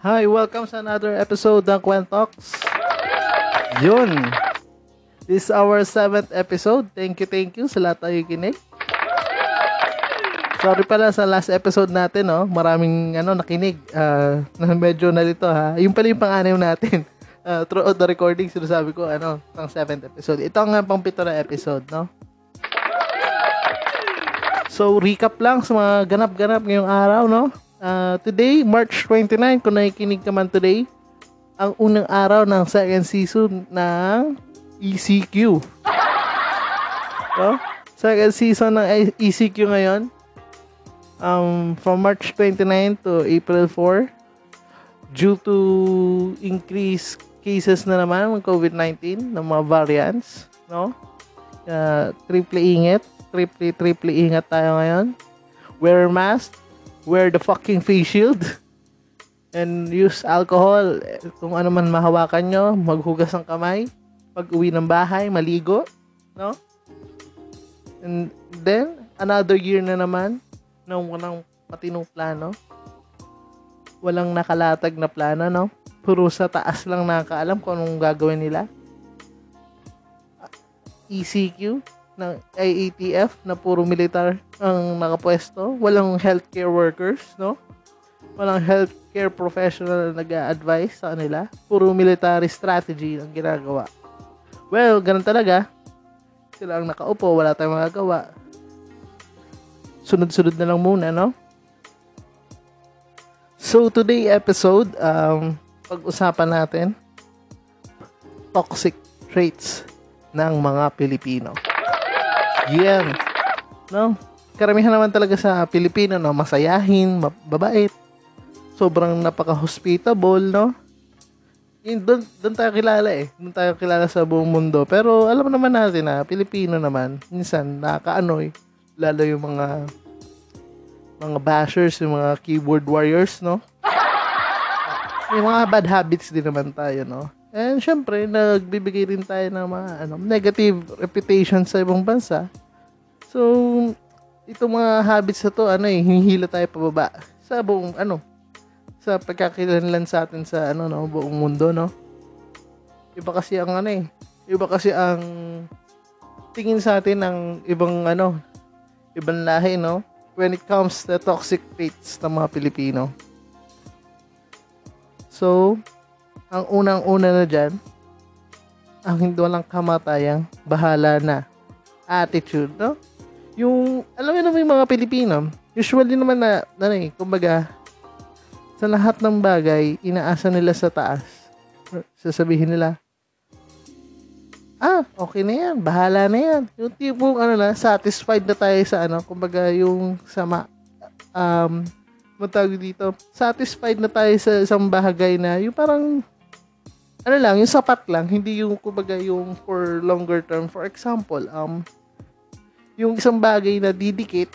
Hi, welcome sa another episode ng Kwentox. Yun. This is our seventh episode. Thank you, thank you sa lahat tayo kinig. Sorry pala sa last episode natin, no? Maraming ano nakinig. Uh, medyo nalito ha. Yung pala yung pang-anim natin. Uh, throughout the recording, sinasabi ko, ano, pang seventh episode. Ito ang pang na episode, no? So, recap lang sa mga ganap-ganap ngayong araw, no? Uh, today, March 29, kung nakikinig ka man today, ang unang araw ng second season ng ECQ. So, second season ng ECQ ngayon. Um, from March 29 to April 4 due to increased cases na naman ng COVID-19 ng mga variants, no? Uh, triple ingat, triple triple ingat tayo ngayon. Wear mask, wear the fucking face shield and use alcohol. Kung ano man mahawakan nyo maghugas ng kamay pag uwi ng bahay maligo no? And then another year na naman ng walang matinong plano. Walang nakalatag na plano no? Puro sa taas lang nakakaalam kung anong gagawin nila. ECQ ng IATF na puro militar ang nakapwesto. Walang healthcare workers, no? Walang healthcare professional na nag-a-advise sa kanila. Puro military strategy ang ginagawa. Well, ganun talaga. Sila ang nakaupo, wala tayong magagawa. Sunod-sunod na lang muna, no? So, today episode, um, pag-usapan natin toxic traits ng mga Pilipino. Yan. No? Karamihan naman talaga sa Pilipino, no? Masayahin, mababait. Sobrang napaka-hospitable, no? Yun, doon, doon tayo kilala eh. Doon tayo kilala sa buong mundo. Pero alam naman natin na Pilipino naman, minsan nakakaanoy. Lalo yung mga mga bashers, yung mga keyboard warriors, no? Yung mga bad habits din naman tayo, no? And syempre, nagbibigay rin tayo ng mga ano, negative reputation sa ibang bansa. So, itong mga habits na to, ano eh, hinihila tayo pababa sa buong, ano, sa pagkakakilanlan sa atin sa, ano, no, buong mundo, no? Iba kasi ang, ano eh, iba kasi ang tingin sa atin ng ibang, ano, ibang lahi, no? When it comes to toxic traits ng mga Pilipino. So, ang unang-una na dyan, ang hindi walang kamatayang bahala na attitude, no? Yung, alam mo naman yung mga Pilipino, usually naman na, ano eh, kumbaga, sa lahat ng bagay, inaasa nila sa taas. Sasabihin nila, ah, okay na yan, bahala na yan. Yung tipong, ano na, satisfied na tayo sa, ano, kumbaga, yung sama, um, matawag dito, satisfied na tayo sa isang bahagay na, yung parang, ano lang, yung sapat lang, hindi yung, kumbaga, yung for longer term. For example, um, yung isang bagay na didikit,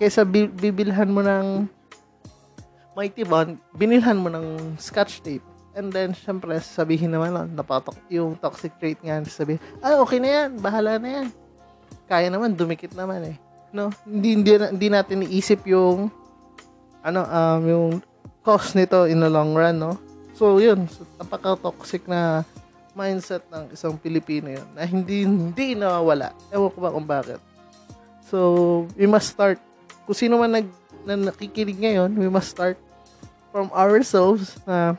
kaysa bibilhan mo ng Mighty Bond, binilhan mo ng scotch tape. And then, syempre, sabihin naman, no, napatok yung toxic trait nga, sabihin, ah, okay na yan, bahala na yan. Kaya naman, dumikit naman eh. No? Hindi, hindi, hindi natin iisip yung, ano, um, yung cost nito in the long run, no? So, yun. Napaka-toxic na mindset ng isang Pilipino yun na hindi, hindi nawawala. Ewan ko ba kung bakit. So, we must start. Kung sino man nag, na nakikinig ngayon, we must start from ourselves na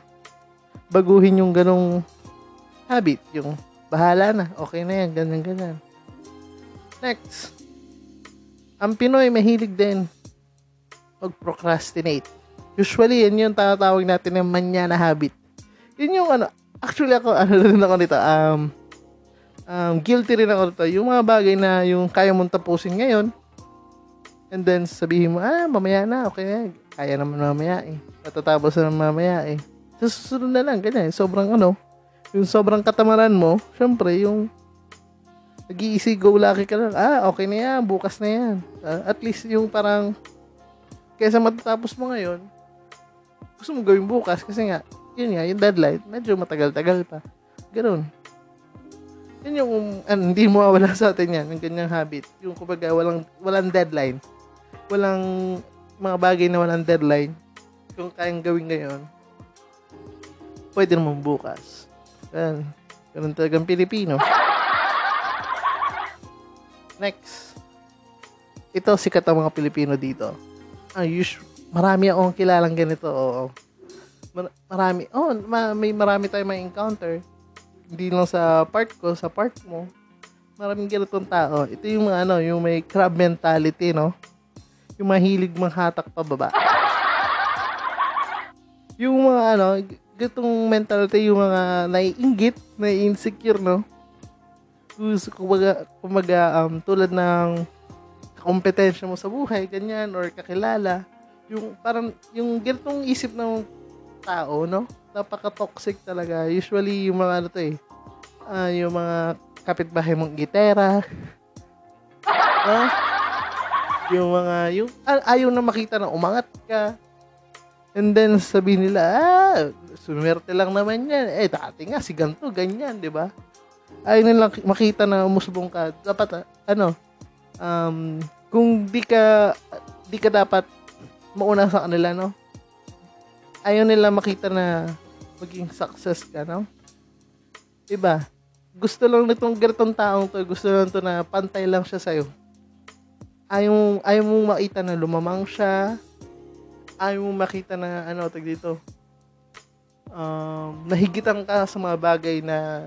baguhin yung ganong habit. Yung bahala na, okay na yan, ganyan, ganyan. Next. Ang Pinoy mahilig din mag-procrastinate. Usually, yan yung tatawag natin ng manya na habit. Yun yung ano, actually ako, ano rin ako nito, um, um, guilty rin ako nito. Yung mga bagay na yung kaya mong tapusin ngayon, and then sabihin mo, ah, mamaya na, okay na, kaya naman mamaya eh. Matatapos naman mamaya eh. Sa susunod na lang, ganyan. Sobrang ano, yung sobrang katamaran mo, syempre, yung go lucky ka lang. Ah, okay na yan, bukas na yan. Ah, at least yung parang, kaysa matatapos mo ngayon, gusto mo gawin bukas kasi nga, yun nga, yung deadline, medyo matagal-tagal pa. Ganun. Yun yung, ano, hindi mo mawala sa atin yan, yung ganyang habit. Yung kumbaga, walang, walang deadline. Walang mga bagay na walang deadline. Kung kayang gawin ngayon, pwede naman bukas. Yan. Ganun talagang Pilipino. Next. Ito, sikat ang mga Pilipino dito. Usually, marami akong kilalang ganito. Oo. Mar- marami. Oh, ma- may marami tayong may encounter hindi lang sa part ko, sa part mo, maraming ganitong tao. Ito yung mga ano, yung may crab mentality, no? Yung mahilig manghatak pababa. Yung mga ano, ganitong mentality, yung mga naiinggit, nai-insecure, no? Gusto, kumbaga, kumbaga um, tulad ng kompetensya mo sa buhay, ganyan, or kakilala. Yung parang, yung ganitong isip ng tao, no? napaka-toxic talaga. Usually, yung mga ano to eh, uh, yung mga kapitbahay mong gitera. uh, yung mga, yung, ayaw na makita na umangat ka. And then, sabihin nila, ah, sumerte lang naman yan. Eh, dati nga, si ganto, ganyan, di ba? Ayaw nilang makita na umusbong ka. Dapat, ano, um, kung di ka, di ka dapat mauna sa kanila, no? Ayaw nila makita na maging success ka, no? Diba? Gusto lang nitong ganitong taong to, gusto lang to na pantay lang siya sa'yo. Ayaw, ayaw mong makita na lumamang siya. Ayaw mong makita na, ano, tag dito, um, nahigitan ka sa mga bagay na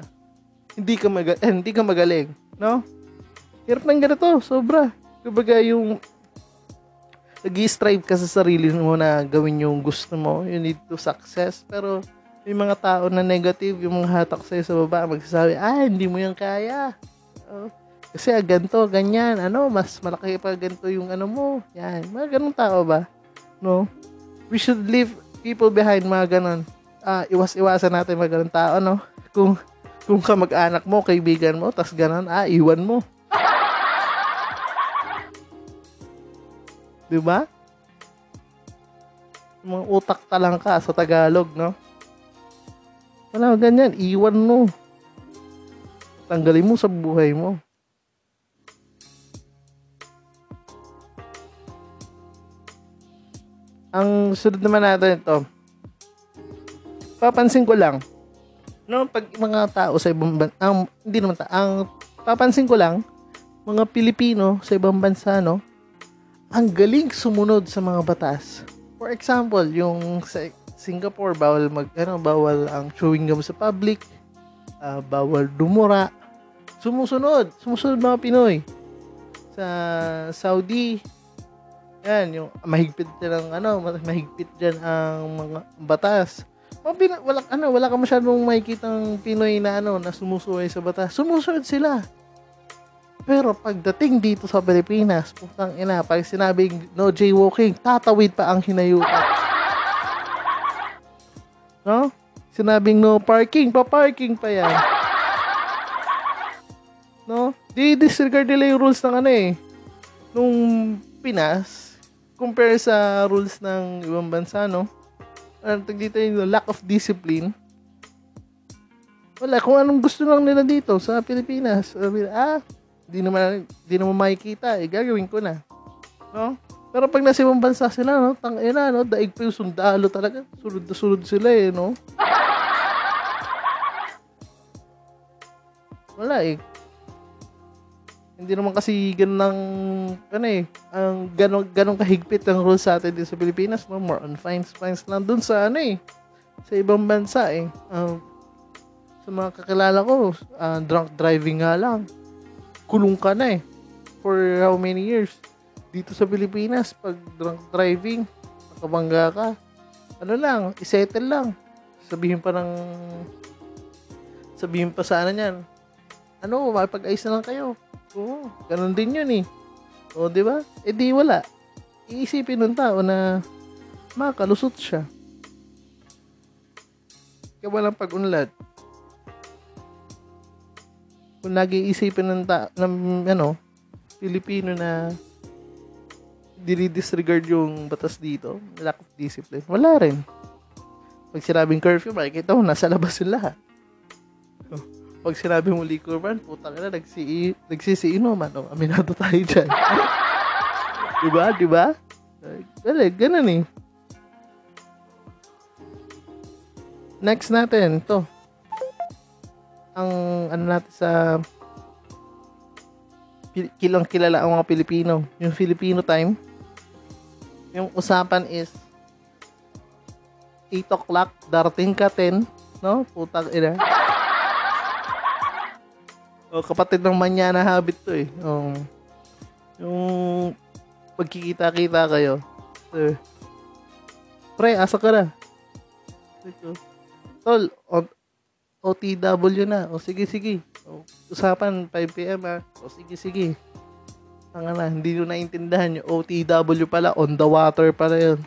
hindi ka, mag- eh, hindi ka magaling, no? Hirap ng ganito, sobra. Kumbaga yung nag-strive ka sa sarili mo na gawin yung gusto mo, you need to success, pero may mga tao na negative, yung mga hatak sa'yo sa baba, magsasabi, ah, hindi mo yan kaya. Oh, kasi ah, ganito, ganyan, ano, mas malaki pa ganito yung ano mo. Yan, mga ganong tao ba? No? We should leave people behind, mga ganon. Ah, iwas-iwasan natin mga ganong tao, no? Kung, kung ka mag-anak mo, kaibigan mo, tas ganon, ah, iwan mo. Di ba? Mga utak talang ka sa Tagalog, no? Wala ganyan, iwan mo. Tanggalin mo sa buhay mo. Ang sunod naman natin ito. Papansin ko lang, no, pag mga tao sa ibang bansa, ang, hindi naman ta, ang papansin ko lang, mga Pilipino sa ibang bansa, no, ang galing sumunod sa mga batas. For example, yung sa Singapore, bawal mag, ano, bawal ang chewing gum sa public, uh, bawal dumura. Sumusunod, sumusunod mga Pinoy. Sa Saudi, yan, yung mahigpit dyan ang, ano, mahigpit dyan ang mga batas. Mga wala, ano, wala ka masyadong makikitang Pinoy na, ano, na sumusuway sa batas. Sumusunod sila. Pero pagdating dito sa Pilipinas, putang ina, pag sinabing no jaywalking, tatawid pa ang hinayutan. No? Sinabing no parking, pa-parking pa yan. No? Di disregard nila yung rules ng ano eh. Nung Pinas, compare sa rules ng ibang bansa, no? Ano dito yung lack of discipline. Wala, kung anong gusto lang nila dito sa Pilipinas. Ah, di naman, di naman makikita, eh, gagawin ko na. No? Pero pag nasa ibang bansa sila, no, tang ina, no, daig pa yung sundalo talaga. Sunod na sunod sila eh, no. Wala eh. Hindi naman kasi ganun ng, ano eh, ang ganun, ganun kahigpit ang rules sa atin dito sa Pilipinas, no? More on fines, fines lang dun sa, ano eh, sa ibang bansa eh. Uh, sa mga kakilala ko, uh, drunk driving nga lang. Kulong ka na eh. For how many years? dito sa Pilipinas, pag drunk driving, nakabangga ka, ano lang, isettle lang. Sabihin pa ng, sabihin pa sa ano niyan, ano, makipag-ayos na lang kayo. Oo, ganun din yun eh. O, di ba? Eh di wala. Iisipin ng tao na makalusot siya. Kaya walang pag-unlad. Kung lagi isipin ng, ta- ng ano, Pilipino na dinidisregard yung batas dito, lack of discipline, wala rin. Pag sinabing curfew, makikita mo, nasa labas yung lahat. Oh, Pag sinabi mo liquor ban, putang ina, nagsi nagsisiinuman. Oh, aminado tayo dyan. diba? Diba? Well, eh, ganun eh. Next natin, to. Ang ano natin sa kilang kilala ang mga Pilipino. Yung Filipino time. Yung usapan is 8 o'clock, darating ka 10, no? Putang ina. O, kapatid ng manya na habit to eh. O, yung pagkikita-kita kayo. Eh, pre, asa ka na? Tol, o- OTW na. O sige, sige. O, usapan 5pm ah. O sige, sige. Ang na, hindi nyo naintindihan yung OTW pala, on the water pala yun.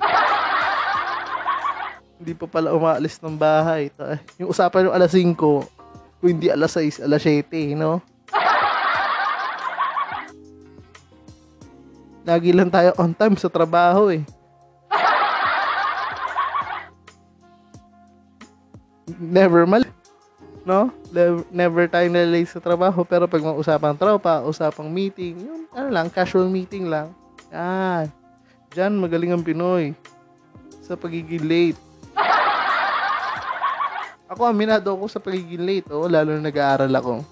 hindi pa pala umaalis ng bahay. Ta- Yung usapan yung alas 5, kung hindi alas 6, alas 7, no? Lagi lang tayo on time sa trabaho eh. Never mal. No? Never tayo na late sa trabaho pero pag mga usapang tropa, usapang meeting, yun, ano lang, casual meeting lang. Yan. Diyan magaling ang Pinoy sa pagiging late. Ako, aminado ako sa pagiging late, oh, lalo na nag-aaral ako.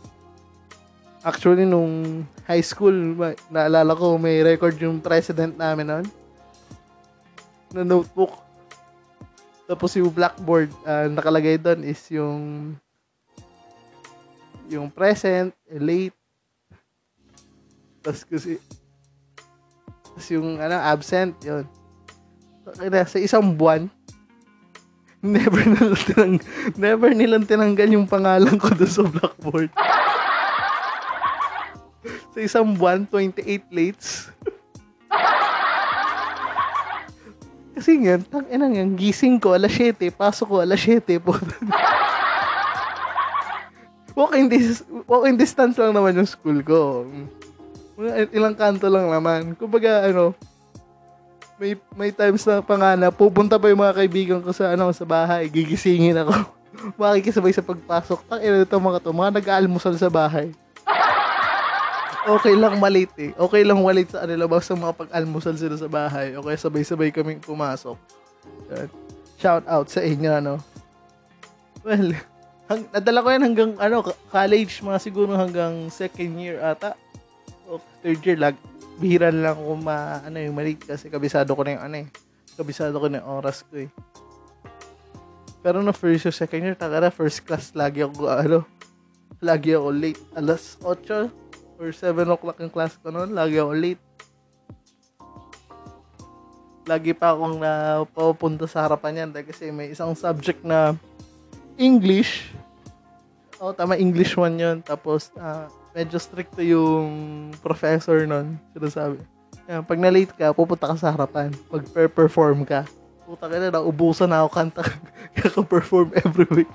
Actually, nung high school, naalala ko, may record yung president namin noon. Na notebook. Tapos yung blackboard, ah, nakalagay doon is yung yung present, late. Tapos kasi tapos yung ano, absent, yun. Kaya sa isang buwan, never nilang tinang, never nilang tinanggal yung pangalan ko doon sa blackboard. sa isang buwan, 28 lates. Kasi nga, tang ina nga, gising ko alas 7, pasok ko alas 7 po. Walking, dis- walking distance lang naman yung school ko. Ilang kanto lang naman. Kumbaga, ano, may may times na pa pupunta pa yung mga kaibigan ko sa ano sa bahay, gigisingin ako. Makikisabay sa pagpasok. Tang ina nito mga to, mga nag-aalmusal sa bahay. Okay lang malit eh. Okay lang malit sa kanila basta mga pag-almusal sila sa bahay. Okay, sabay-sabay kaming pumasok. Shout out sa inyo, ano. Well, hang, nadala ko yan hanggang ano, college, mga siguro hanggang second year ata. O third year, lag, bihira lang ako ma, ano yung maliit kasi kabisado ko na yung ano eh. Kabisado ko na yung oras ko eh. Pero na first year, second year, taka na, first class, lagi ako, ano, lagi ako late. Alas 8 or 7 o'clock yung class ko noon, lagi ako late. Lagi pa akong na pupunta sa harapan yan dahil kasi may isang subject na English. Oh, tama, English one yun. Tapos, ah, medyo stricto yung professor nun. Sinasabi. Yan, pag na-late ka, pupunta ka sa harapan. Mag-perform ka. Puta ka na, naubusan na ako kanta. Kaka-perform every week.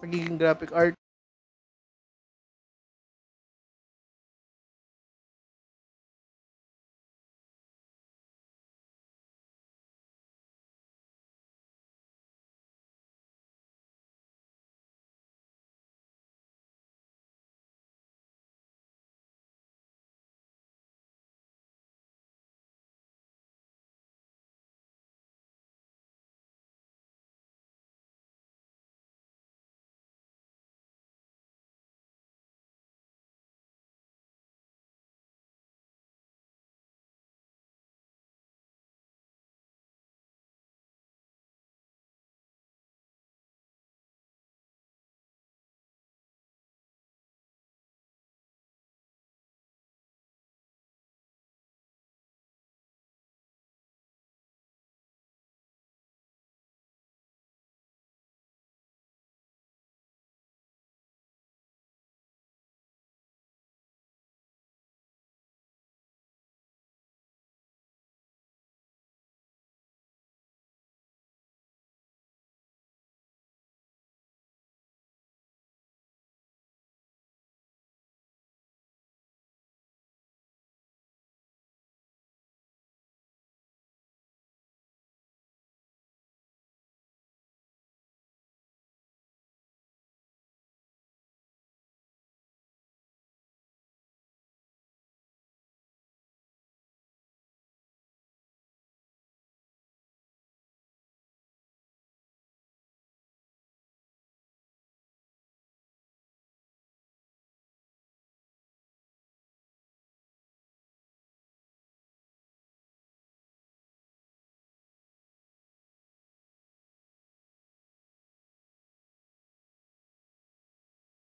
Pagiging graphic art.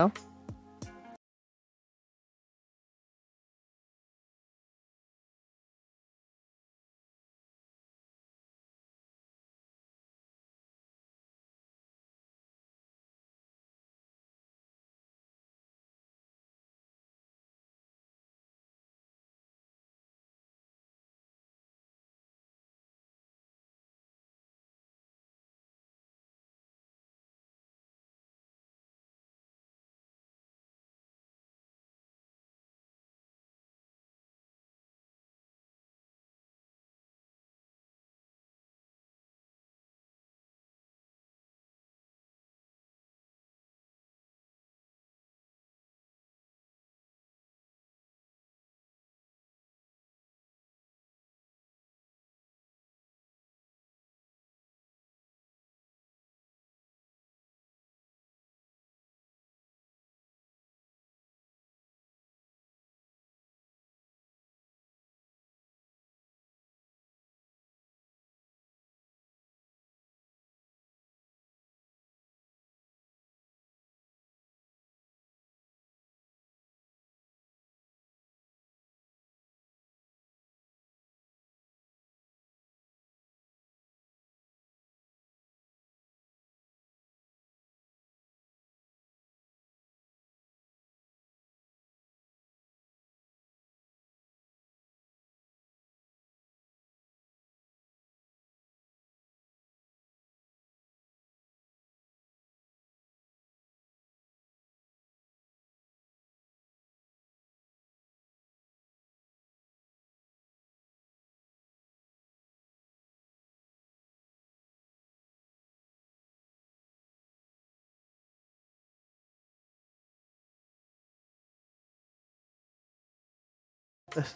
Tapos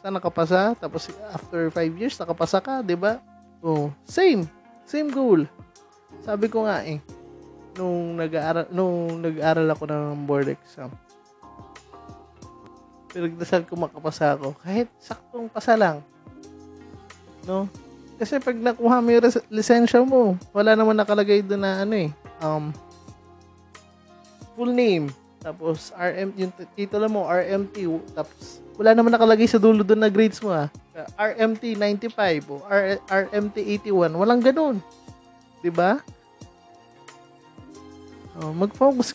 na nakapasa, tapos after 5 years, nakapasa ka, di ba? Oh, same. Same goal. Sabi ko nga eh, nung nag-aaral, nung nag-aaral ako ng board exam, pinagdasal ko makapasa ako. Kahit saktong pasa lang. No? Kasi pag nakuha mo yung res- lisensya mo, wala naman nakalagay doon na ano eh, um, full name, tapos RM, yung titulo mo, RMT, tapos wala naman nakalagay sa dulo doon na grades mo ah. RMT 95 o R- RMT 81, walang ganun. 'Di ba? Oh, mag-focus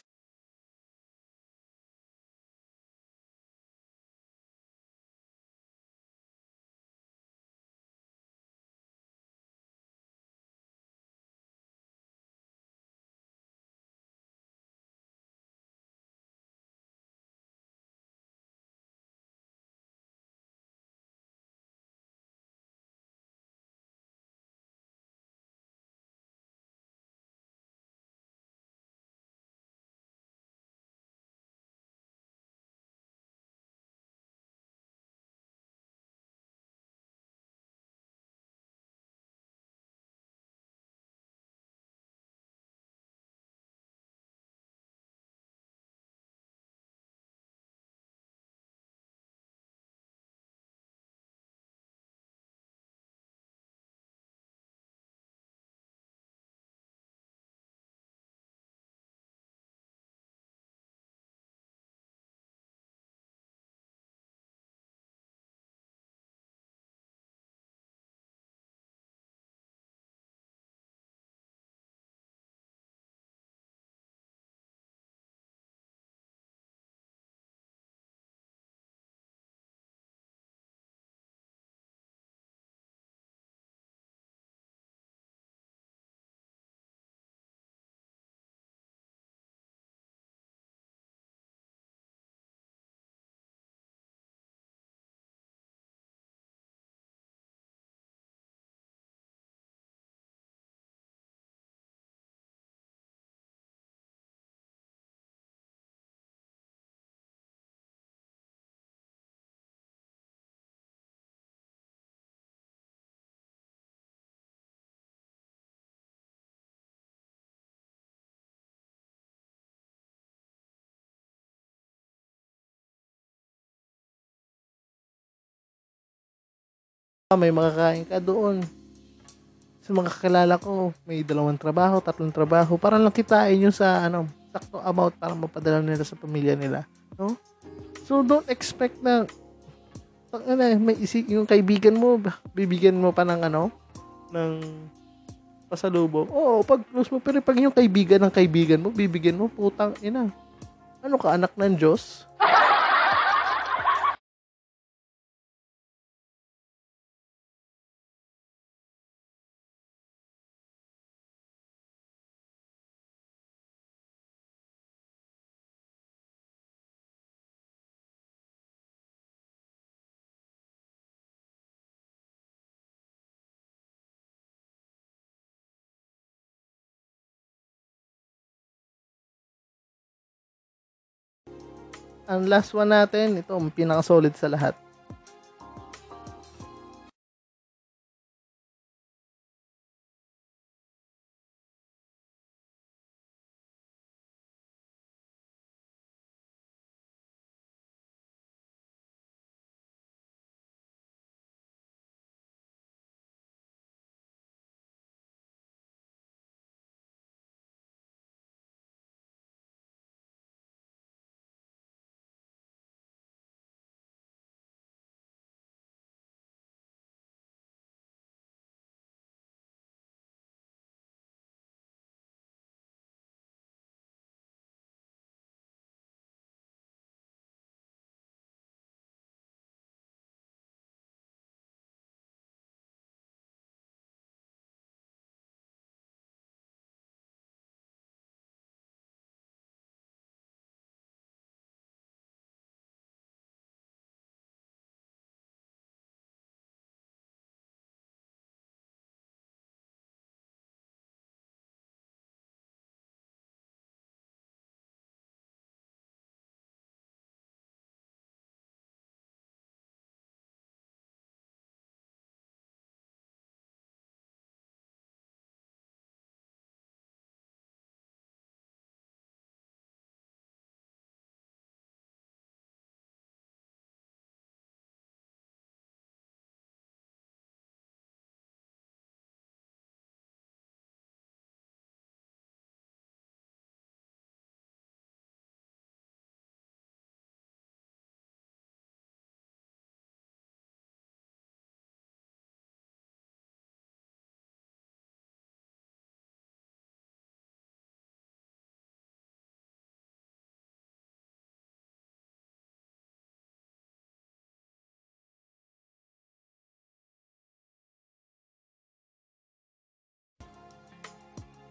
may makakain ka doon. Sa mga kakilala ko, may dalawang trabaho, tatlong trabaho. Para lang kitain nyo sa, ano, sakto amount para mapadala nila sa pamilya nila. No? So, don't expect na ano, may isi, yung kaibigan mo, bibigyan mo pa ng ano, ng pasalubong. Oo, pag close mo, pero pag yung kaibigan ng kaibigan mo, bibigyan mo, putang ina. Ano ka, anak ng Diyos? Ang last one natin, ito ang pinaka-solid sa lahat.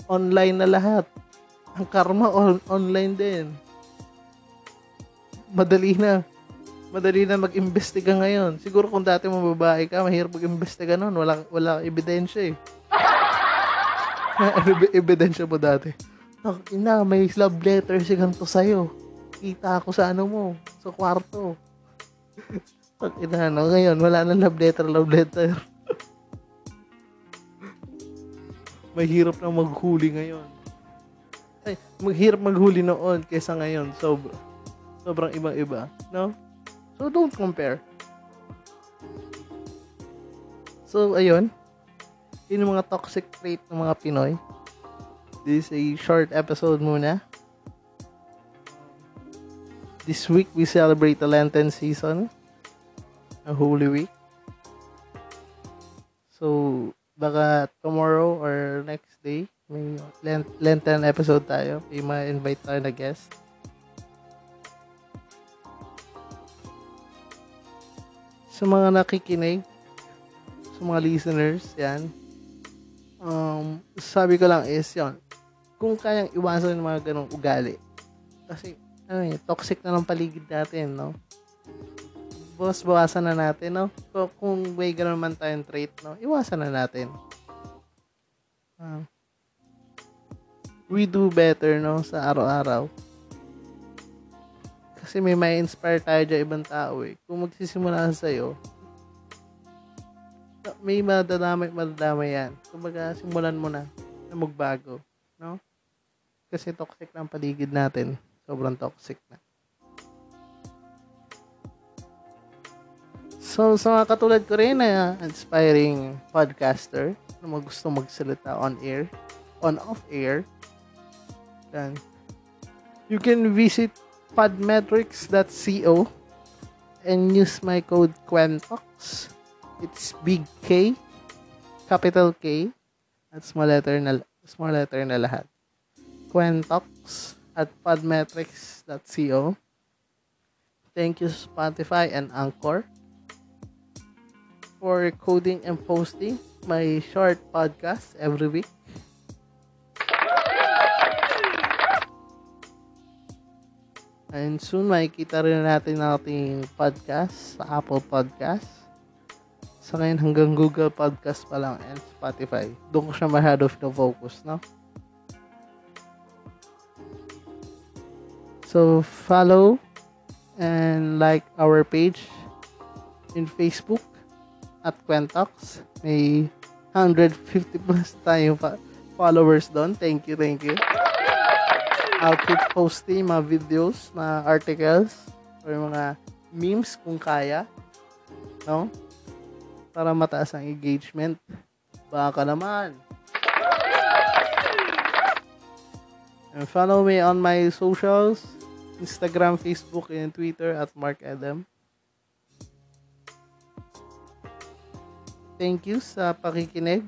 Online na lahat. Ang karma on- online din. Madali na. Madali na mag-imbestiga ngayon. Siguro kung dati mo babae ka, mahirap mag-imbestiga noon. Wala, wala ebidensya eh. ano ba ebidensya mo dati? Ang ina, may love letter si ganito sa'yo. Kita ako sa ano mo, sa kwarto. Pag ina, no? Ngayon, wala na love letter, love letter. Mahirap na maghuli ngayon. Ay, maghirap maghuli noon kaysa ngayon. So, sobrang ibang-iba. No? So, don't compare. So, ayun. Yun yung mga toxic trait ng mga Pinoy. This is a short episode muna. This week, we celebrate the Lenten season. A Holy Week. So, baka tomorrow or next day, may Lent Lenten episode tayo. May ma-invite tayo na guest. Sa mga nakikinig, sa mga listeners, yan. Um, sabi ko lang is yon kung kayang iwasan yung mga ganong ugali. Kasi, ano eh, toxic na ng paligid natin, no? Boss, bawasan na natin, no? So, kung may ganun man tayong trait, no? Iwasan na natin. Uh, we do better, no? Sa araw-araw. Kasi may may inspire tayo dyan ibang tao, eh. Kung magsisimula sa sa'yo, may madadamay, madadamay yan. Kumbaga, simulan mo na na magbago, no? Kasi toxic na ang paligid natin. Sobrang toxic na. So, sa mga katulad ko rin na inspiring podcaster na gusto magsalita on air, on off air, then you can visit podmetrics.co and use my code QUENTOX. It's big K, capital K, at small letter na, small letter na lahat. QUENTOX at podmetrics.co. Thank you Spotify and Anchor for coding and posting my short podcast every week. And soon makikita rin natin nating podcast sa Apple Podcast. Sa ngayon hanggang Google Podcast pa lang and Spotify. Doon ko siya masyado focus, no? So, follow and like our page in Facebook at Quentox. May 150 plus tayong followers doon. Thank you, thank you. I'll keep posting mga videos, mga articles, or mga memes kung kaya. No? Para mataas ang engagement. Baka naman. And follow me on my socials, Instagram, Facebook, and Twitter at Mark Adam. Thank you sa pakikinig.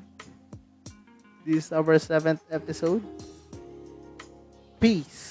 This is our seventh episode. Peace.